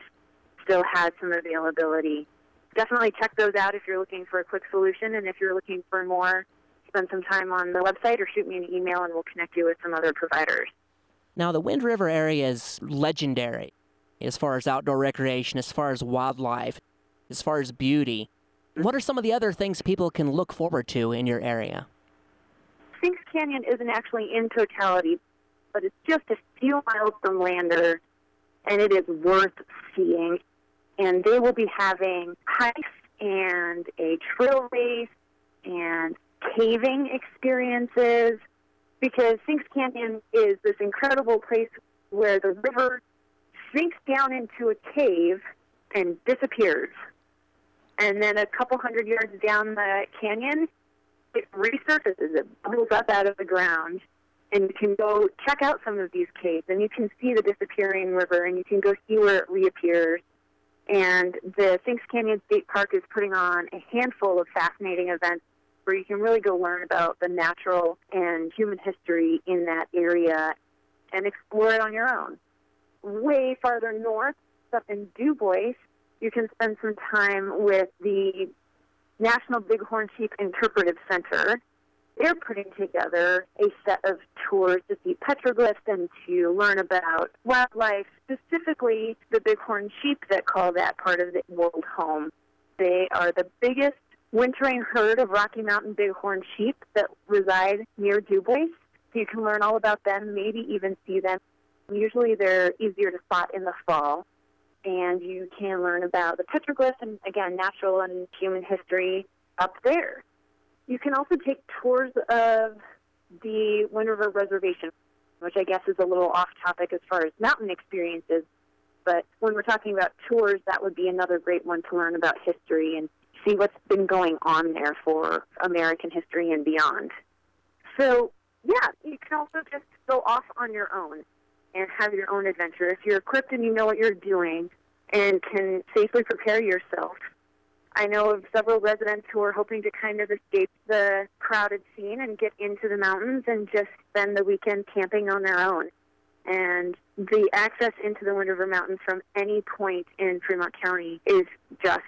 still has some availability. Definitely check those out if you're looking for a quick solution, and if you're looking for more, spend some time on the website or shoot me an email and we'll connect you with some other providers. Now, the Wind River area is legendary as far as outdoor recreation, as far as wildlife, as far as beauty. What are some of the other things people can look forward to in your area? Sinks Canyon isn't actually in totality, but it's just a few miles from Lander, and it is worth seeing. And they will be having hikes and a trail race and caving experiences because Sinks Canyon is this incredible place where the river sinks down into a cave and disappears. And then a couple hundred yards down the canyon, it resurfaces, it bubbles up out of the ground, and you can go check out some of these caves, and you can see the disappearing river, and you can go see where it reappears. And the Sinks Canyon State Park is putting on a handful of fascinating events where you can really go learn about the natural and human history in that area and explore it on your own. Way farther north, up in Dubois, you can spend some time with the National Bighorn Sheep Interpretive Center. They're putting together a set of tours to see petroglyphs and to learn about wildlife, specifically the bighorn sheep that call that part of the world home. They are the biggest wintering herd of Rocky Mountain bighorn sheep that reside near Dubois. So you can learn all about them, maybe even see them. Usually they're easier to spot in the fall. And you can learn about the petroglyphs and, again, natural and human history up there. You can also take tours of the Wind River Reservation, which I guess is a little off topic as far as mountain experiences. But when we're talking about tours, that would be another great one to learn about history and see what's been going on there for American history and beyond. So, yeah, you can also just go off on your own and have your own adventure. If you're equipped and you know what you're doing and can safely prepare yourself, I know of several residents who are hoping to kind of escape the crowded scene and get into the mountains and just spend the weekend camping on their own. And the access into the Wind River Mountains from any point in Fremont County is just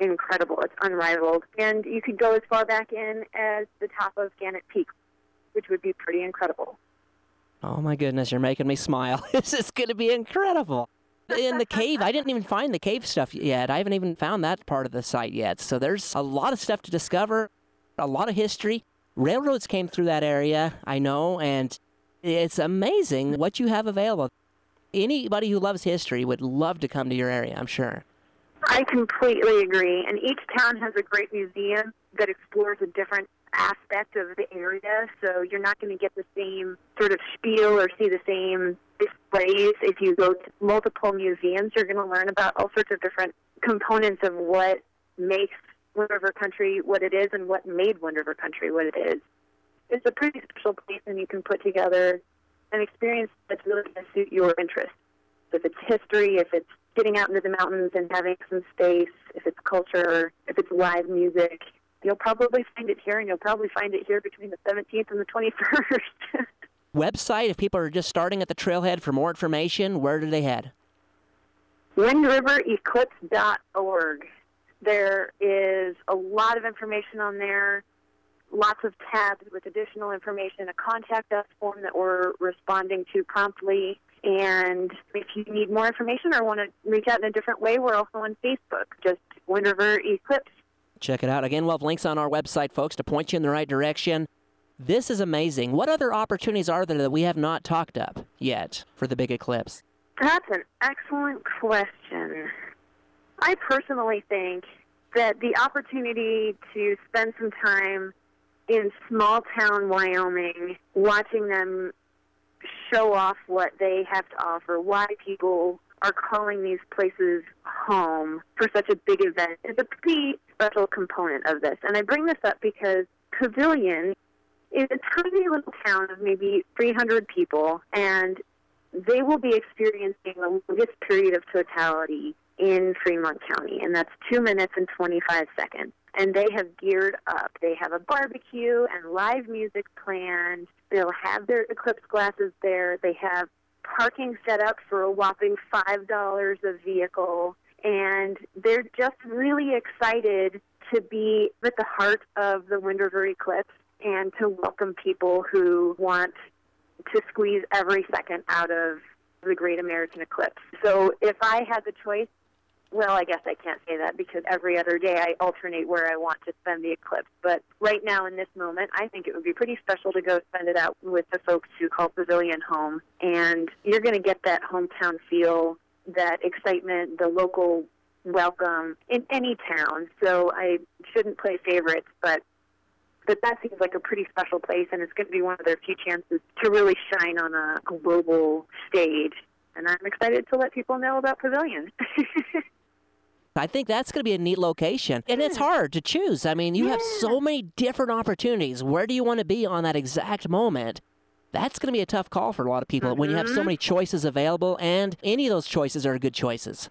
incredible. It's unrivaled. And you could go as far back in as the top of Gannett Peak, which would be pretty incredible. Oh my goodness, you're making me smile. [laughs] this is going to be incredible. In the cave, I didn't even find the cave stuff yet. I haven't even found that part of the site yet. So there's a lot of stuff to discover, a lot of history. Railroads came through that area, I know, and it's amazing what you have available. Anybody who loves history would love to come to your area, I'm sure. I completely agree. And each town has a great museum that explores a different aspect of the area. So you're not going to get the same sort of spiel or see the same displays. If you go to multiple museums, you're going to learn about all sorts of different components of what makes Wind River Country what it is and what made Wind River Country what it is. It's a pretty special place, and you can put together an experience that's really going to suit your interests. If it's history, if it's getting out into the mountains and having some space, if it's culture, if it's live music, you'll probably find it here, and you'll probably find it here between the 17th and the 21st. [laughs] Website, if people are just starting at the trailhead for more information, where do they head? WindRiverEclipse.org. There is a lot of information on there, lots of tabs with additional information, a contact us form that we're responding to promptly. And if you need more information or want to reach out in a different way, we're also on Facebook, just Wind River Eclipse. Check it out. Again, we'll have links on our website, folks, to point you in the right direction. This is amazing. What other opportunities are there that we have not talked up yet for the big eclipse? That's an excellent question. I personally think that the opportunity to spend some time in small town Wyoming watching them show off what they have to offer, why people are calling these places home for such a big event is a pretty special component of this. And I bring this up because Pavilion is a tiny little town of maybe 300 people, and they will be experiencing the longest period of totality in Fremont County, and that's two minutes and 25 seconds. And they have geared up. They have a barbecue and live music planned. They'll have their eclipse glasses there. They have parking set up for a whopping $5 a vehicle. And they're just really excited to be at the heart of the Wind River eclipse and to welcome people who want to squeeze every second out of the Great American Eclipse. So if I had the choice, well, I guess I can't say that because every other day I alternate where I want to spend the eclipse. But right now, in this moment, I think it would be pretty special to go spend it out with the folks who call Pavilion home. And you're going to get that hometown feel, that excitement, the local welcome in any town. So I shouldn't play favorites, but but that seems like a pretty special place, and it's going to be one of their few chances to really shine on a global stage. And I'm excited to let people know about Pavilion. [laughs] I think that's going to be a neat location. And it's hard to choose. I mean, you yeah. have so many different opportunities. Where do you want to be on that exact moment? That's going to be a tough call for a lot of people mm-hmm. when you have so mm-hmm. many choices available, and any of those choices are good choices.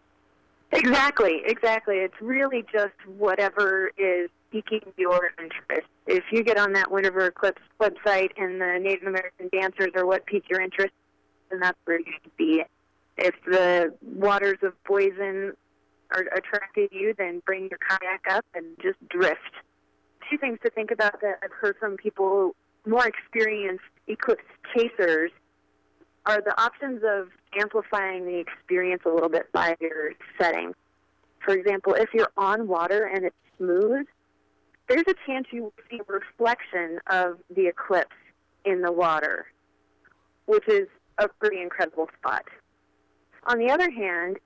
Exactly, exactly. It's really just whatever is piquing your interest. If you get on that Wind River Eclipse website and the Native American dancers are what pique your interest, then that's where you should be. If the waters of Boysen are attracted you, then bring your kayak up and just drift. Two things to think about that I've heard from people more experienced eclipse chasers are the options of amplifying the experience a little bit by your setting. For example, if you're on water and it's smooth, there's a chance you will see a reflection of the eclipse in the water, which is a pretty incredible spot. On the other hand,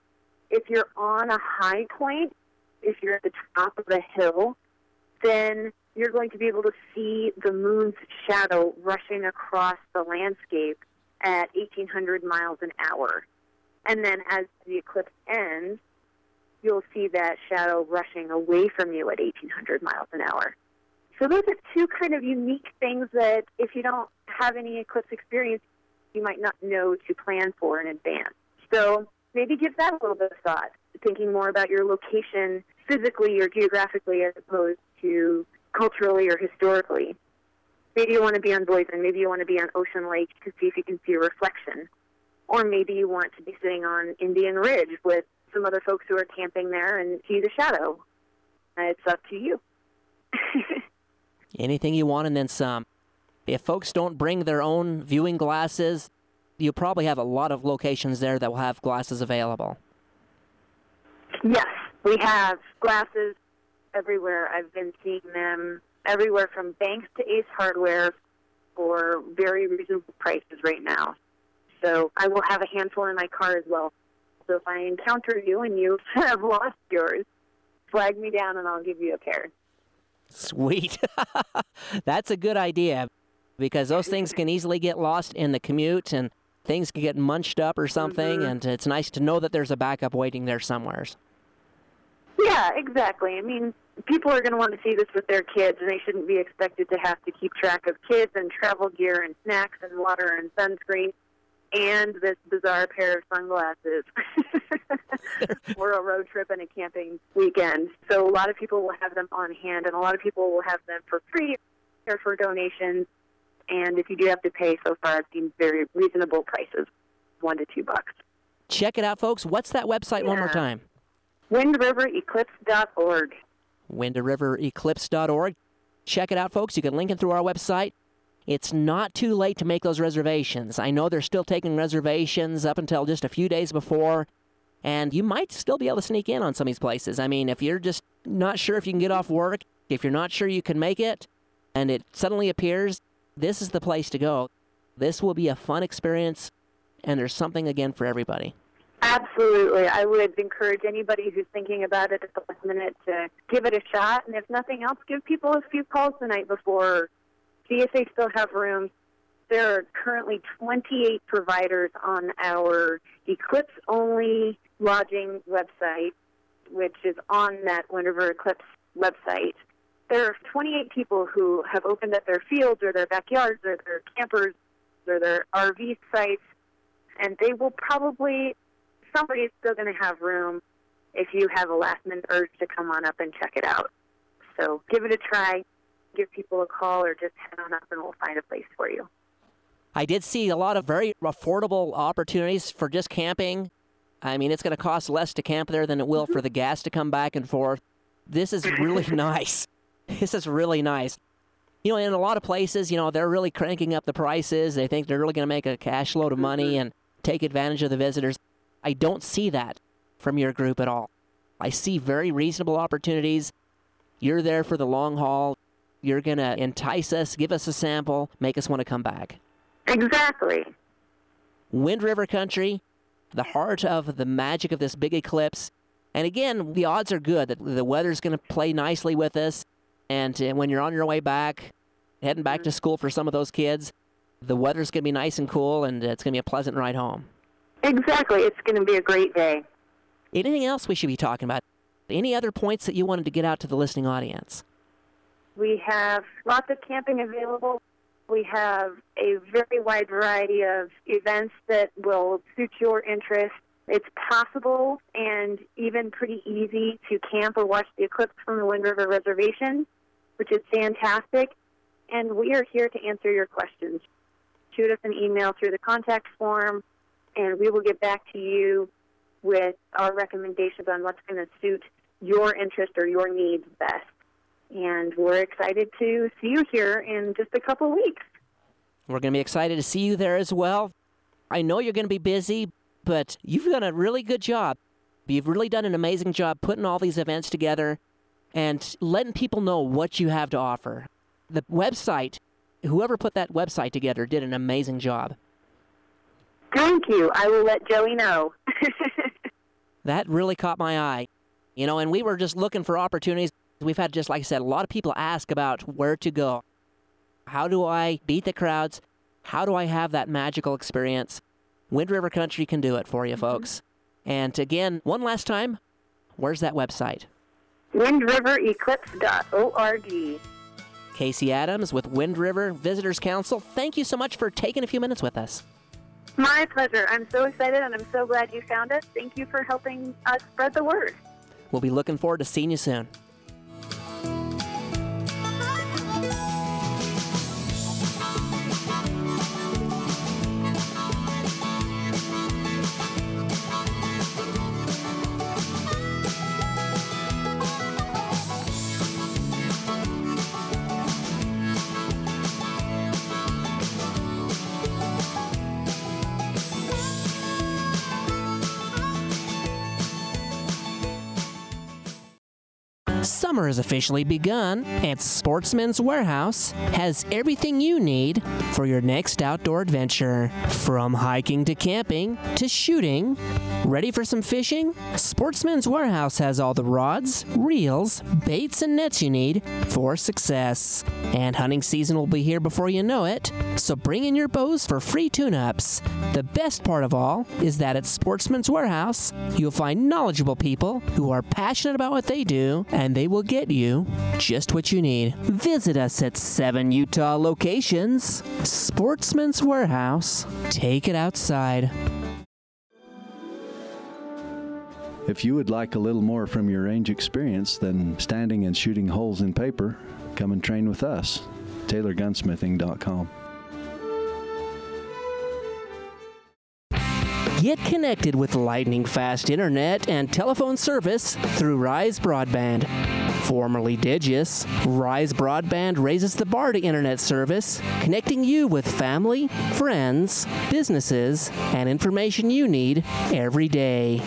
if you're on a high point, if you're at the top of a hill, then you're going to be able to see the moon's shadow rushing across the landscape at 1800 miles an hour. And then as the eclipse ends, you'll see that shadow rushing away from you at 1800 miles an hour. So those are two kind of unique things that if you don't have any eclipse experience, you might not know to plan for in advance. So maybe give that a little bit of thought, thinking more about your location physically or geographically as opposed to culturally or historically. Maybe you want to be on Boysen, maybe you want to be on Ocean Lake to see if you can see a reflection. Or maybe you want to be sitting on Indian Ridge with some other folks who are camping there and see the shadow. Uh, it's up to you. [laughs] Anything you want and then some. If folks don't bring their own viewing glasses, you probably have a lot of locations there that will have glasses available. Yes, we have glasses everywhere. I've been seeing them everywhere from Banks to Ace Hardware for very reasonable prices right now. So I will have a handful in my car as well. So if I encounter you and you [laughs] have lost yours, flag me down and I'll give you a pair. Sweet. [laughs] That's a good idea because those things can easily get lost in the commute and things can get munched up or something. Mm-hmm. And it's nice to know that there's a backup waiting there somewhere. Yeah, exactly. I mean, people are going to want to see this with their kids, and they shouldn't be expected to have to keep track of kids and travel gear and snacks and water and sunscreen and this bizarre pair of sunglasses [laughs] for a road trip and a camping weekend. So a lot of people will have them on hand, and a lot of people will have them for free or for donations. And if you do have to pay, so far I've seen very reasonable prices, one to two bucks. Check it out, folks. What's that website one more Yeah. time? WindRiverEclipse.org. windrivereclipse.org. Check it out, folks. You can link it through our website. It's not too late to make those reservations. I know they're still taking reservations up until just a few days before, and you might still be able to sneak in on some of these places. I mean, if you're just not sure if you can get off work, if you're not sure you can make it, and it suddenly appears, this is the place to go. This will be a fun experience, and there's something again for everybody. Absolutely. I would encourage anybody who's thinking about it at the last minute to give it a shot. And if nothing else, give people a few calls the night before. See if they still have rooms. There are currently 28 providers on our Eclipse only lodging website, which is on that Wind River Eclipse website. There are 28 people who have opened up their fields or their backyards or their campers or their RV sites, and they will probably somebody's still going to have room if you have a last minute urge to come on up and check it out. So give it a try, give people a call, or just head on up and we'll find a place for you. I did see a lot of very affordable opportunities for just camping. I mean, it's going to cost less to camp there than it will mm-hmm. for the gas to come back and forth. This is really [laughs] nice. This is really nice. You know, in a lot of places, you know, they're really cranking up the prices. They think they're really going to make a cash load of money mm-hmm. and take advantage of the visitors. I don't see that from your group at all. I see very reasonable opportunities. You're there for the long haul. You're going to entice us, give us a sample, make us want to come back. Exactly. Wind River Country, the heart of the magic of this big eclipse. And again, the odds are good that the weather's going to play nicely with us. And uh, when you're on your way back, heading back to school for some of those kids, the weather's going to be nice and cool, and it's going to be a pleasant ride home. Exactly. It's going to be a great day. Anything else we should be talking about? Any other points that you wanted to get out to the listening audience? We have lots of camping available. We have a very wide variety of events that will suit your interest. It's possible and even pretty easy to camp or watch the eclipse from the Wind River Reservation, which is fantastic. And we are here to answer your questions. Shoot us an email through the contact form, and we will get back to you with our recommendations on what's going to suit your interest or your needs best. And we're excited to see you here in just a couple weeks. We're going to be excited to see you there as well. I know you're going to be busy, but you've done a really good job. You've really done an amazing job putting all these events together and letting people know what you have to offer. The website, whoever put that website together did an amazing job. Thank you. I will let Joey know. [laughs] [laughs] That really caught my eye. You know, and we were just looking for opportunities. We've had, just like I said, a lot of people ask about where to go. How do I beat the crowds? How do I have that magical experience? Wind River Country can do it for you, mm-hmm. folks. And again, one last time, where's that website? WindRiverEclipse.org. Casey Adams with Wind River Visitors Council. Thank you so much for taking a few minutes with us. My pleasure. I'm so excited and I'm so glad you found us. Thank you for helping us spread the word. We'll be looking forward to seeing you soon. Summer has officially begun, and Sportsman's Warehouse has everything you need for your next outdoor adventure. From hiking to camping to shooting. Ready for some fishing? Sportsman's Warehouse has all the rods, reels, baits, and nets you need for success. And hunting season will be here before you know it, so bring in your bows for free tune ups. The best part of all is that at Sportsman's Warehouse, you'll find knowledgeable people who are passionate about what they do, and they will get you just what you need. Visit us at seven Utah locations. Sportsman's Warehouse. Take it outside. If you would like a little more from your range experience than standing and shooting holes in paper, come and train with us. TaylorGunsmithing.com. Get connected with lightning fast internet and telephone service through Rise Broadband. Formerly Digis, Rise Broadband raises the bar to internet service, connecting you with family, friends, businesses, and information you need every day.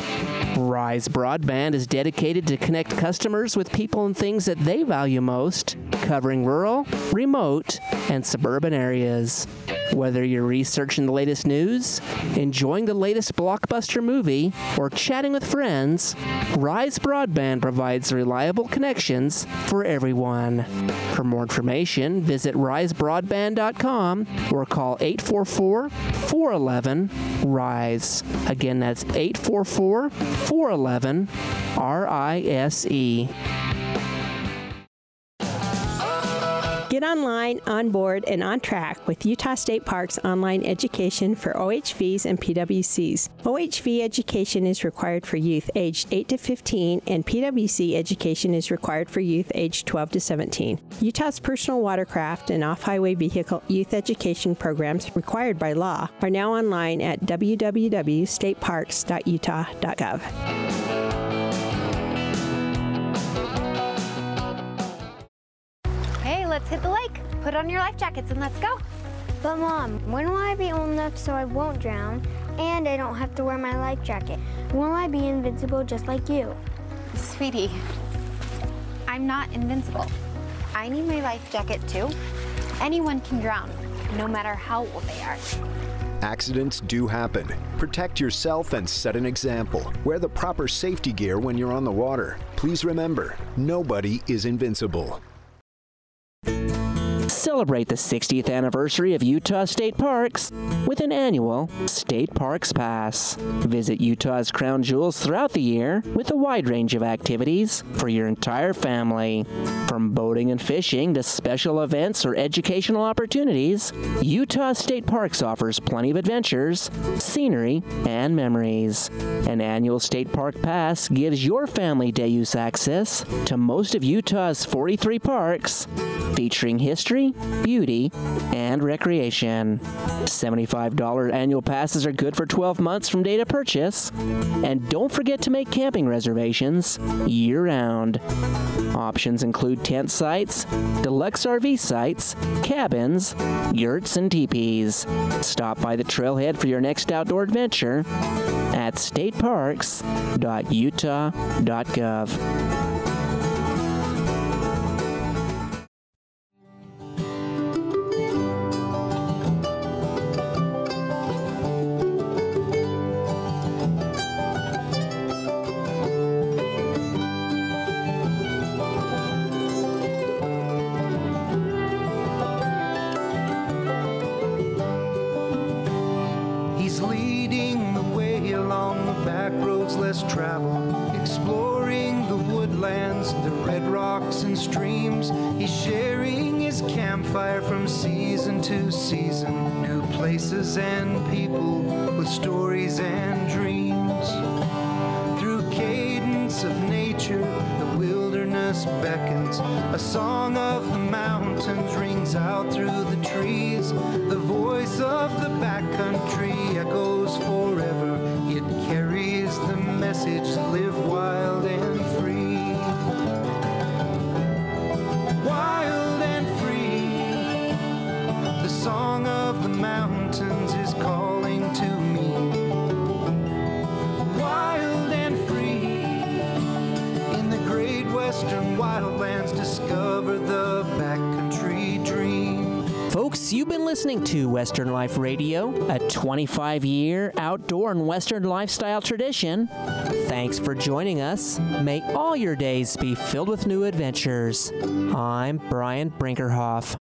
Rise Broadband is dedicated to connect customers with people and things that they value most, covering rural, remote, and suburban areas. Whether you're researching the latest news, enjoying the latest blockbuster movie, or chatting with friends, Rise Broadband provides reliable connections for everyone. For more information, visit risebroadband.com or call 844 411 RISE. Again, that's 844 411 R I S E. online, on board, and on track with Utah State Parks online education for OHVs and PWCs. OHV education is required for youth aged 8 to 15, and PWC education is required for youth aged 12 to 17. Utah's personal watercraft and off highway vehicle youth education programs required by law are now online at www.stateparks.utah.gov. let's hit the lake. Put on your life jackets and let's go. But mom, when will I be old enough so I won't drown and I don't have to wear my life jacket? Will I be invincible just like you? Sweetie, I'm not invincible. I need my life jacket too. Anyone can drown, no matter how old they are. Accidents do happen. Protect yourself and set an example. Wear the proper safety gear when you're on the water. Please remember, nobody is invincible. Celebrate the 60th anniversary of Utah State Parks with an annual State Parks Pass. Visit Utah's crown jewels throughout the year with a wide range of activities for your entire family. From boating and fishing to special events or educational opportunities, Utah State Parks offers plenty of adventures, scenery, and memories. An annual State Park Pass gives your family day use access to most of Utah's 43 parks, featuring history, beauty, and recreation. $75 annual passes are good for 12 months from date of purchase. And don't forget to make camping reservations year round. Options include tent sites, deluxe RV sites, cabins, yurts, and teepees. Stop by the trailhead for your next outdoor adventure at stateparks.utah.gov. listening to Western Life Radio, a 25 year outdoor and Western lifestyle tradition. Thanks for joining us. May all your days be filled with new adventures. I'm Brian Brinkerhoff.